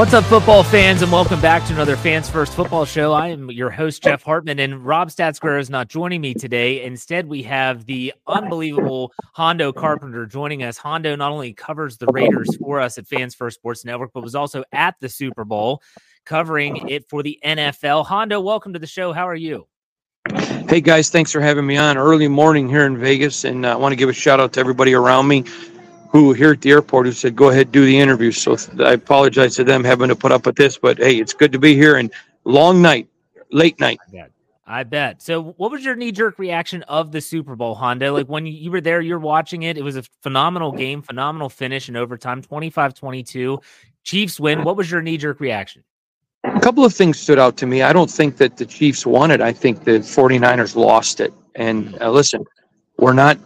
What's up, football fans, and welcome back to another Fans First Football Show. I am your host, Jeff Hartman, and Rob Statsquare is not joining me today. Instead, we have the unbelievable Hondo Carpenter joining us. Hondo not only covers the Raiders for us at Fans First Sports Network, but was also at the Super Bowl covering it for the NFL. Hondo, welcome to the show. How are you? Hey guys, thanks for having me on early morning here in Vegas, and uh, I want to give a shout out to everybody around me who here at the airport who said, go ahead, do the interview. So I apologize to them having to put up with this, but hey, it's good to be here and long night, late night. I bet. I bet. So what was your knee jerk reaction of the Super Bowl, Hondo? Like when you were there, you're watching it. It was a phenomenal game, phenomenal finish in overtime, 25 22. Chiefs win. What was your knee jerk reaction? A couple of things stood out to me. I don't think that the Chiefs won it. I think the 49ers lost it. And uh, listen, we're not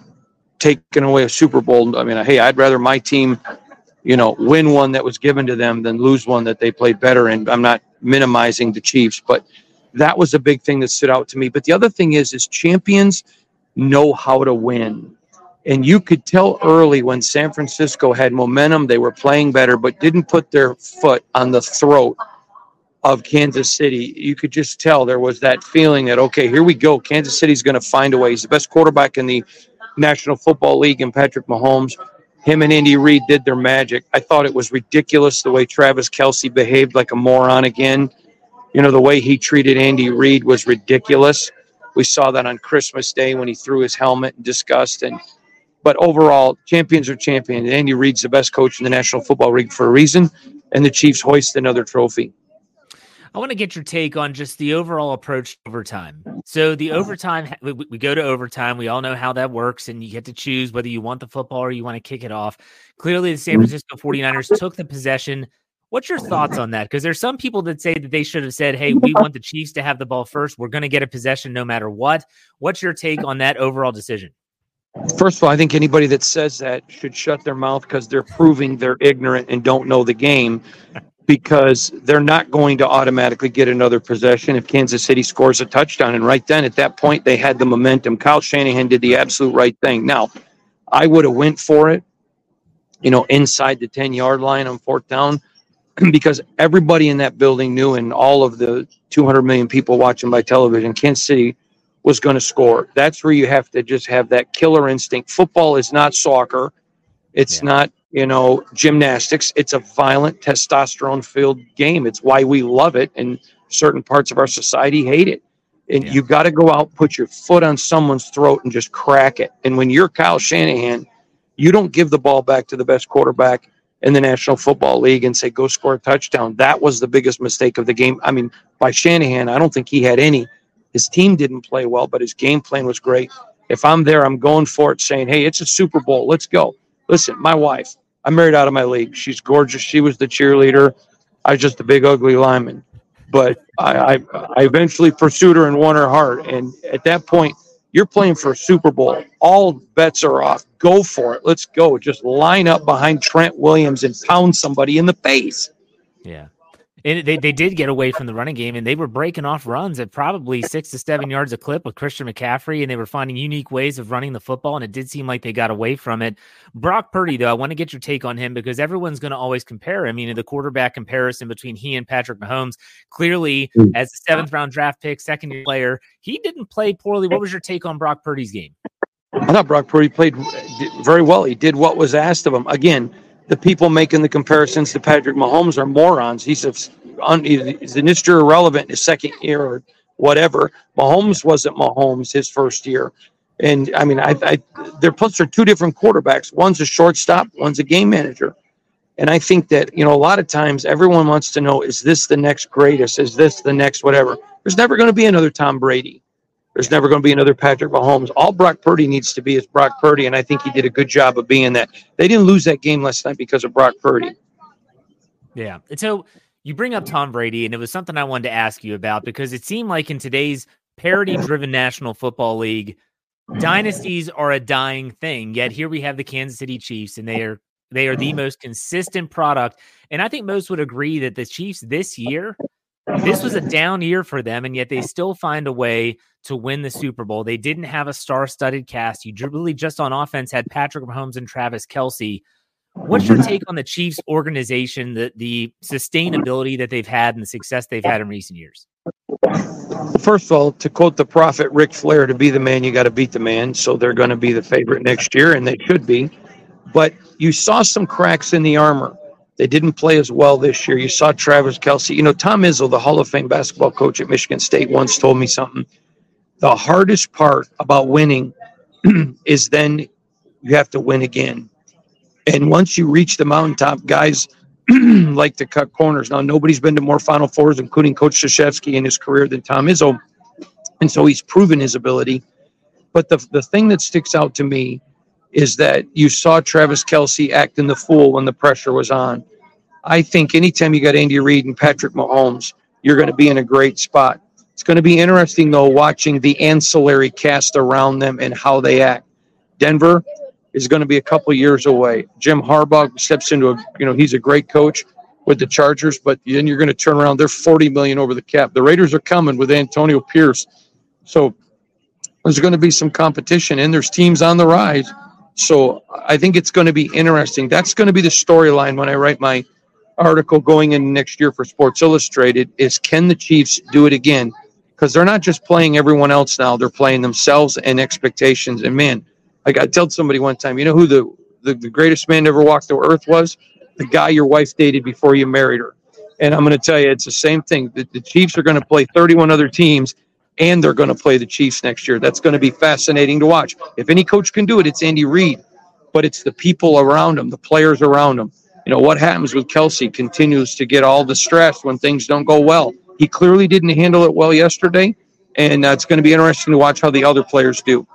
taking away a Super Bowl. I mean, hey, I'd rather my team, you know, win one that was given to them than lose one that they played better. And I'm not minimizing the Chiefs, but that was a big thing that stood out to me. But the other thing is, is champions know how to win. And you could tell early when San Francisco had momentum, they were playing better, but didn't put their foot on the throat of Kansas City. You could just tell there was that feeling that, okay, here we go. Kansas City's going to find a way. He's the best quarterback in the National Football League and Patrick Mahomes. Him and Andy Reid did their magic. I thought it was ridiculous the way Travis Kelce behaved like a moron again. You know, the way he treated Andy Reid was ridiculous. We saw that on Christmas Day when he threw his helmet in disgust. And but overall, champions are champions. Andy Reid's the best coach in the National Football League for a reason, and the Chiefs hoist another trophy. I want to get your take on just the overall approach to overtime. So the uh-huh. overtime, we, we, go to overtime. We all know how that works, and you get to choose whether you want the football or you want to kick it off. Clearly, the San mm-hmm. Francisco 49ers took the possession. What's your thoughts on that? Because there's some people that say that they should have said, hey, we want the Chiefs to have the ball first. We're going to get a possession no matter what. What's your take on that overall decision? First of all, I think anybody that says that should shut their mouth because they're proving they're ignorant and don't know the game because they're not going to automatically get another possession if Kansas City scores a touchdown. And right then, at that point, they had the momentum. Kyle Shanahan did the absolute right thing. Now, I would have went for it, you know, inside the 10 yard line on fourth down because everybody in that building knew and all of the 200 million people watching by television, Kansas City was going to score. That's where you have to just have that killer instinct. Football is not soccer. It's yeah. not you know, gymnastics. It's a violent, testosterone filled game. It's why we love it, and certain parts of our society hate it. And yeah. you got to go out, put your foot on someone's throat, and just crack it. And when you're Kyle Shanahan, you don't give the ball back to the best quarterback in the National Football League and say, go score a touchdown. That was the biggest mistake of the game. I mean, by Shanahan, I don't think he had any. His team didn't play well, but his game plan was great. If I'm there, I'm going for it, saying, hey, it's a Super Bowl. Let's go. Listen, my wife, I married out of my league. She's gorgeous. She was the cheerleader. I was just a big ugly lineman. But I, I, I eventually pursued her and won her heart. And at that point, you're playing for a Super Bowl. All bets are off. Go for it. Let's go. Just line up behind Trent Williams and pound somebody in the face. Yeah. And they, they did get away from the running game and they were breaking off runs at probably six to seven yards a clip with Christian McCaffrey. And they were finding unique ways of running the football. And it did seem like they got away from it. Brock Purdy, though, I want to get your take on him because everyone's going to always compare him. You know, the quarterback comparison between he and Patrick Mahomes. Clearly, mm. as a seventh round draft pick, second year player, he didn't play poorly. What was your take on Brock Purdy's game? I thought Brock Purdy played very well. He did what was asked of him. Again, the people making the comparisons to Patrick Mahomes are morons. He's a, he's an. Irrelevant in his second year or whatever. Mahomes wasn't Mahomes his first year. And I mean, I, I they're plus they're two different quarterbacks. One's a shortstop, one's a game manager. And I think that, you know, a lot of times everyone wants to know, is this the next greatest? Is this the next whatever? There's never going to be another Tom Brady. There's never going to be another Patrick Mahomes. All Brock Purdy needs to be is Brock Purdy, and I think he did a good job of being that. They didn't lose that game last night because of Brock Purdy. Yeah. And so you bring up Tom Brady, and it was something I wanted to ask you about because it seemed like in today's parity driven National Football League, dynasties are a dying thing. Yet here we have the Kansas City Chiefs, and they are they are the most consistent product. And I think most would agree that the Chiefs this year, this was a down year for them, and yet they still find a way to win the Super Bowl. They didn't have a star-studded cast. You really just on offense had Patrick Mahomes and Travis Kelce. What's your mm-hmm. take on the Chiefs organization, the the sustainability that they've had and the success they've had in recent years? First of all, to quote the prophet Ric Flair, to be the man, you got to beat the man. So they're going to be the favorite next year, and they should be. But you saw some cracks in the armor. They didn't play as well this year. You saw Travis Kelce. You know, Tom Izzo, the Hall of Fame basketball coach at Michigan State, once told me something the hardest part about winning is then you have to win again. And once you reach the mountaintop, guys like to cut corners. Now, nobody's been to more Final Fours, including Coach Krzyzewski in his career, than Tom Izzo. And so he's proven his ability. But the, the thing that sticks out to me is that you saw Travis Kelce acting the fool when the pressure was on. I think anytime you got Andy Reid and Patrick Mahomes, you're going to be in a great spot. It's going to be interesting, though, watching the ancillary cast around them and how they act. Denver is going to be a couple years away. Jim Harbaugh steps into a, you know, he's a great coach with the Chargers, but then you're going to turn around. They're 40 million over the cap. The Raiders are coming with Antonio Pierce. So there's going to be some competition, and there's teams on the rise. So I think it's going to be interesting. That's going to be the storyline when I write my article going in next year for Sports Illustrated is can the Chiefs do it again? Because they're not just playing everyone else now; they're playing themselves and expectations. And man, like I told somebody one time, you know who the, the, the greatest man ever walked the earth was? The guy your wife dated before you married her. And I'm going to tell you, it's the same thing. The, the Chiefs are going to play 31 other teams, and they're going to play the Chiefs next year. That's going to be fascinating to watch. If any coach can do it, it's Andy Reid, but it's the people around him, the players around him. You know what happens with Kelce continues to get all the stress when things don't go well he clearly didn't handle it well yesterday, and uh, it's going to be interesting to watch how the other players do.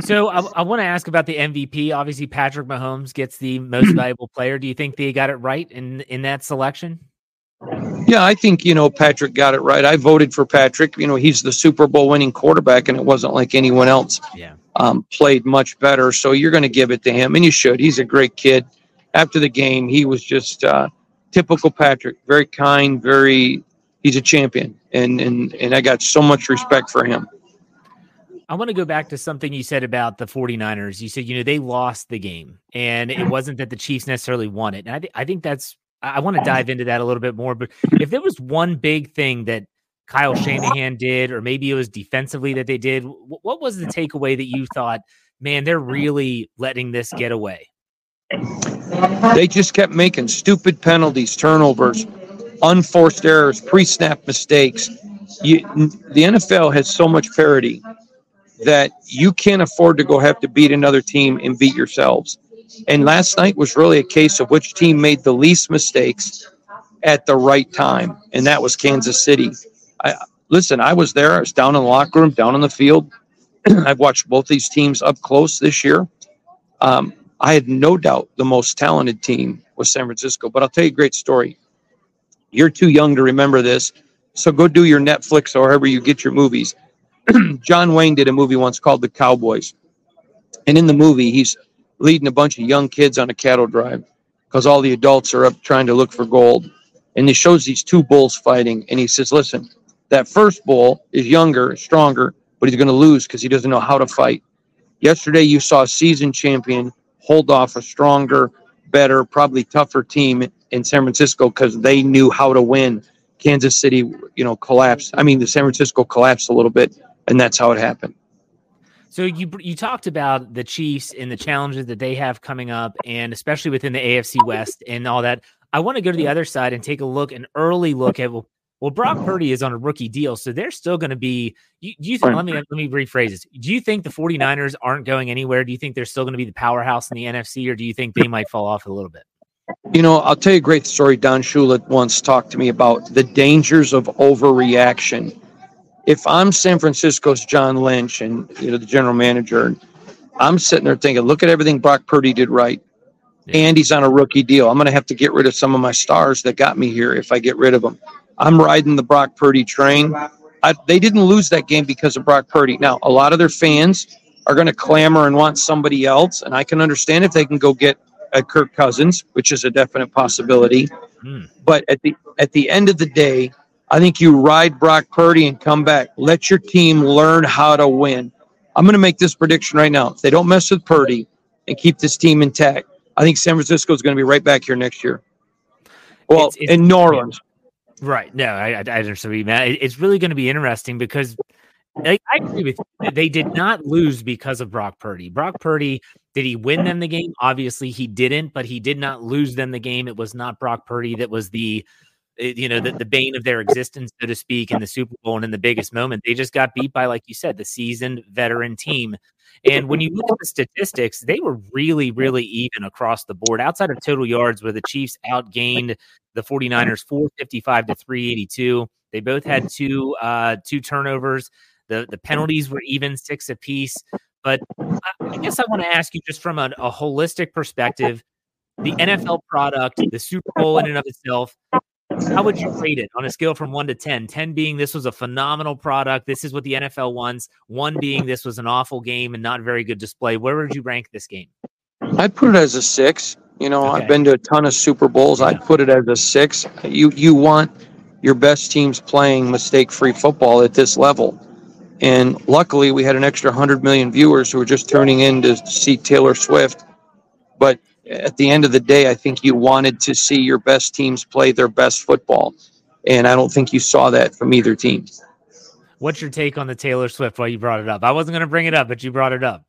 So I, I want to ask about the MVP. Obviously, Patrick Mahomes gets the most valuable player. Do you think they got it right in in that selection? Yeah, I think you know Patrick got it right. I voted for Patrick. You know, he's the Super Bowl winning quarterback, and it wasn't like anyone else. Yeah, um, played much better. So you're going to give it to him, and you should. He's a great kid. After the game, he was just uh, typical Patrick, very kind, very he's a champion and and and I got so much respect for him. I want to go back to something you said about the 49ers. You said, you know, they lost the game and it wasn't that the Chiefs necessarily won it. And I, th- I think that's, I want to dive into that a little bit more. But if there was one big thing that Kyle Shanahan did, or maybe it was defensively that they did, what was the takeaway that you thought, man, they're really letting this get away? They just kept making stupid penalties, turnovers, unforced errors, pre-snap mistakes. You, the NFL has so much parity that you can't afford to go have to beat another team and beat yourselves. And last night was really a case of which team made the least mistakes at the right time, and that was Kansas City. I, listen, I was there. I was down in the locker room, down on the field. I've watched both these teams up close this year. Um, I had no doubt the most talented team was San Francisco. But I'll tell you a great story. You're too young to remember this, so go do your Netflix or wherever you get your movies. John Wayne did a movie once called The Cowboys. And in the movie, he's leading a bunch of young kids on a cattle drive because all the adults are up trying to look for gold. and he shows these two bulls fighting, and he says, "Listen, that first bull is younger, stronger, but he's going to lose because he doesn't know how to fight." Yesterday, you saw a season champion hold off a stronger, better, probably tougher team in San Francisco because they knew how to win. Kansas City, you know, collapsed. I mean, the San Francisco collapsed a little bit, and that's how it happened. So you you talked about the Chiefs and the challenges that they have coming up, and especially within the AFC West and all that. I want to go to the other side and take a look, an early look at well, well Brock Purdy is on a rookie deal, so they're still going to be. You, you think, let me let me rephrase this. Do you think the 49ers aren't going anywhere? Do you think they're still going to be the powerhouse in the NFC, or do you think they might fall off a little bit? You know, I'll tell you a great story. Don Shula once talked to me about the dangers of overreaction if I'm San Francisco's John Lynch and you know the general manager, I'm sitting there thinking, look at everything Brock Purdy did right. Yeah. And he's on a rookie deal. I'm going to have to get rid of some of my stars that got me here if I get rid of them. I'm riding the Brock Purdy train. I, they didn't lose that game because of Brock Purdy. Now, a lot of their fans are going to clamor and want somebody else, and I can understand if they can go get a Kirk Cousins, which is a definite possibility. Mm. But at the at the end of the day, I think you ride Brock Purdy and come back. Let your team learn how to win. I'm going to make this prediction right now. If they don't mess with Purdy and keep this team intact, I think San Francisco is going to be right back here next year. Well, it's, it's, in New Orleans. Right. No, I, I, I understand what you mean. It's really going to be interesting because I, I agree with you. They did not lose because of Brock Purdy. Brock Purdy, did he win them the game? Obviously, he didn't, but he did not lose them the game. It was not Brock Purdy that was the Eh, you know, the, the bane of their existence, so to speak, in the Super Bowl and in the biggest moment. They just got beat by, like you said, the seasoned veteran team. And when you look at the statistics, they were really, really even across the board. Outside of total yards, where the Chiefs outgained the 49ers 455 to 382. They both had two uh, two turnovers. The the penalties were even six apiece. But I guess I want to ask you just from a, a holistic perspective, the NFL product, the Super Bowl in and of itself, how would you rate it on a scale from one to 10? 10 being this was a phenomenal product. This is what the NFL wants. One being this was an awful game and not very good display. Where would you rank this game? I'd put it as a six. You know, okay. I've been to a ton of Super Bowls. Yeah. I'd put it as a six. You you want your best teams playing mistake free football at this level. And luckily, we had an extra 100 million viewers who were just turning in to see Taylor Swift. But at the end of the day, I think you wanted to see your best teams play their best football. And I don't think you saw that from either team. What's your take on the Taylor Swift while you brought it up? I wasn't going to bring it up, but you brought it up.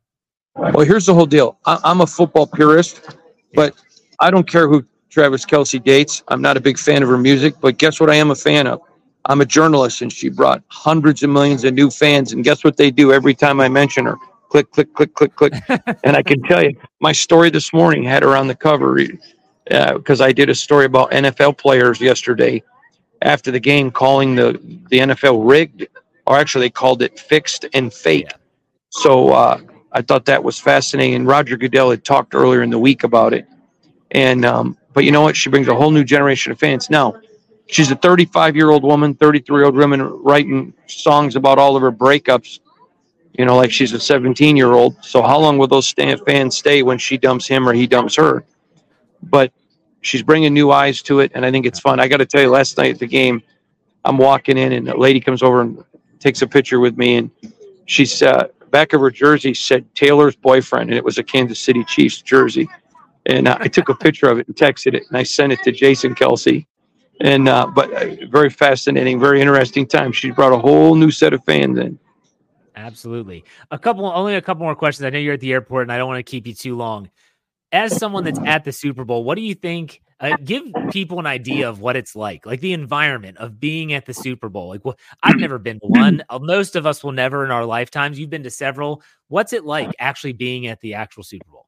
Well, here's the whole deal I'm a football purist, but I don't care who Travis Kelce dates. I'm not a big fan of her music, but guess what I am a fan of? I'm a journalist, and she brought hundreds of millions of new fans. And guess what they do every time I mention her? click, click, click, click, click. and I can tell you, my story this morning had her on the cover because uh, I did a story about NFL players yesterday after the game calling the, the NFL rigged, or actually they called it fixed and fake. So uh, I thought that was fascinating. And Roger Goodell had talked earlier in the week about it. And, um, but you know what? She brings a whole new generation of fans. Now, she's a 35 year old woman, 33 year old woman writing songs about all of her breakups you know, like she's a 17 year old. So how long will those fans stay when she dumps him or he dumps her? But she's bringing new eyes to it, and I think it's fun. I got to tell you, last night at the game, I'm walking in, and a lady comes over and takes a picture with me, and she's uh, back of her jersey said Taylor's boyfriend, and it was a Kansas City Chiefs jersey. And uh, I took a picture of it and texted it, and I sent it to Jason Kelce. And uh, but uh, very fascinating, very interesting time. She brought a whole new set of fans in. Absolutely. A couple, only a couple more questions. I know you're at the airport and I don't want to keep you too long. As someone that's at the Super Bowl, what do you think? Uh, give people an idea of what it's like, like the environment of being at the Super Bowl. Like, well, I've never been to one. Uh, most of us will never in our lifetimes. You've been to several. What's it like actually being at the actual Super Bowl?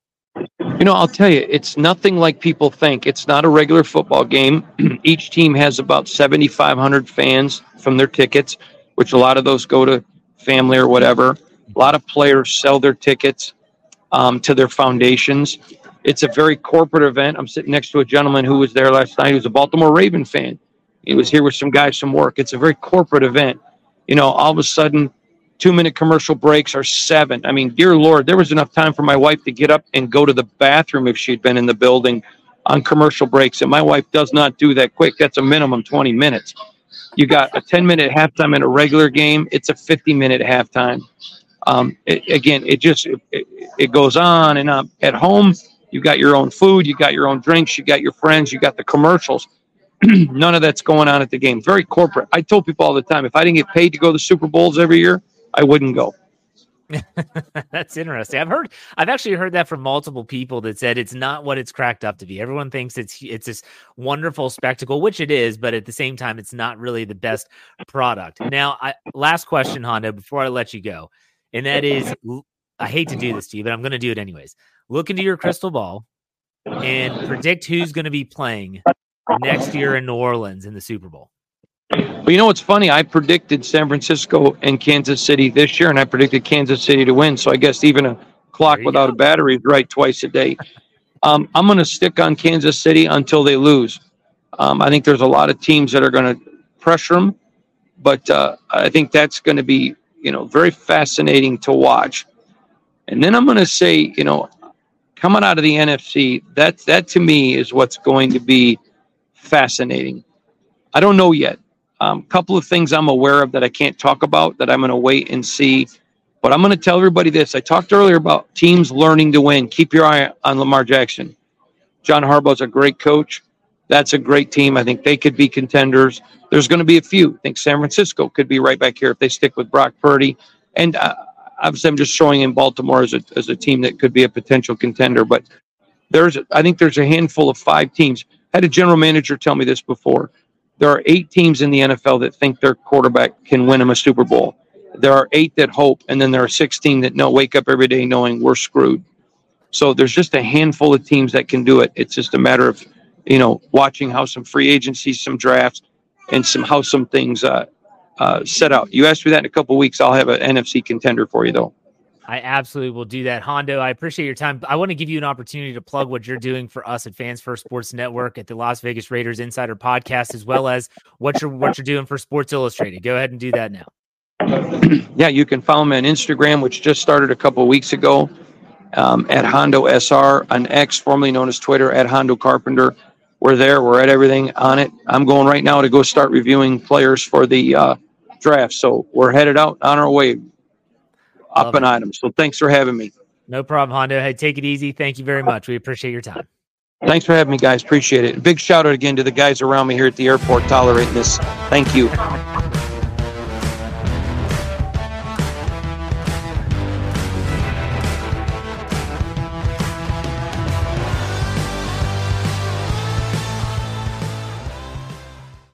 You know, I'll tell you, it's nothing like people think. It's not a regular football game. Each team has about 7,500 fans from their tickets, which a lot of those go to family or whatever. A lot of players sell their tickets um, to their foundations. It's a very corporate event. I'm sitting next to a gentleman who was there last night. He was a Baltimore Raven fan. He was here with some guys from work. It's a very corporate event. You know, all of a sudden, two minute commercial breaks are seven. I mean, dear Lord, there was enough time for my wife to get up and go to the bathroom if she'd been in the building on commercial breaks. And my wife does not do that quick. That's a minimum 20 minutes. You got a 10 minute halftime in a regular game. It's a 50 minute halftime. Um, it, again, it just it, it goes on and on. At home, you got your own food, you got your own drinks, you got your friends, you got the commercials. None of that's going on at the game. Very corporate. I told people all the time, if I didn't get paid to go to the Super Bowls every year, I wouldn't go. That's interesting. I've heard I've actually heard that from multiple people that said it's not what it's cracked up to be. Everyone thinks it's it's this wonderful spectacle, which it is, but at the same time it's not really the best product. Now, I last question Hondo before I let you go. And that is I hate to do this to you, but I'm going to do it anyways. Look into your crystal ball and predict who's going to be playing next year in New Orleans in the Super Bowl. But you know what's funny? I predicted San Francisco and Kansas City this year, and I predicted Kansas City to win. So I guess even a clock without go. a battery is right twice a day. Um, I'm going to stick on Kansas City until they lose. Um, I think there's a lot of teams that are going to pressure them, but uh, I think that's going to be you know very fascinating to watch. And then I'm going to say, you know, coming out of the NFC, that that to me is what's going to be fascinating. I don't know yet. A um, couple of things I'm aware of that I can't talk about that I'm going to wait and see. But I'm going to tell everybody this. I talked earlier about teams learning to win. Keep your eye on Lamar Jackson. John Harbaugh's a great coach. That's a great team. I think they could be contenders. There's going to be a few. I think San Francisco could be right back here if they stick with Brock Purdy. And uh, obviously, I'm just showing in Baltimore as a, as a team that could be a potential contender. But there's, I think there's a handful of five teams. I had a general manager tell me this before there are eight teams in the NFL that think their quarterback can win them a Super Bowl. There are eight that hope, and then there are 16 that know wake up every day knowing we're screwed. So there's just a handful of teams that can do it. It's just a matter of, you know, watching how some free agency, some drafts, and some how some things uh, uh, set out. You asked me that in a couple weeks. I'll have an NFC contender for you, though. I absolutely will do that. Hondo, I appreciate your time. I want to give you an opportunity to plug what you're doing for us at Fans First Sports Network at the Las Vegas Raiders Insider Podcast, as well as what you're what you're doing for Sports Illustrated. Go ahead and do that now. Yeah, you can follow me on Instagram, which just started a couple weeks ago, um, at Hondo SR on X, formerly known as Twitter, at Hondo Carpenter. We're there. We're at everything on it. I'm going right now to go start reviewing players for the uh, draft. So we're headed out on our way up an item. So thanks for having me. No problem, Hondo. Hey, take it easy. Thank you very much. We appreciate your time. Thanks for having me, guys. Appreciate it. Big shout out again to the guys around me here at the airport tolerating this. Thank you.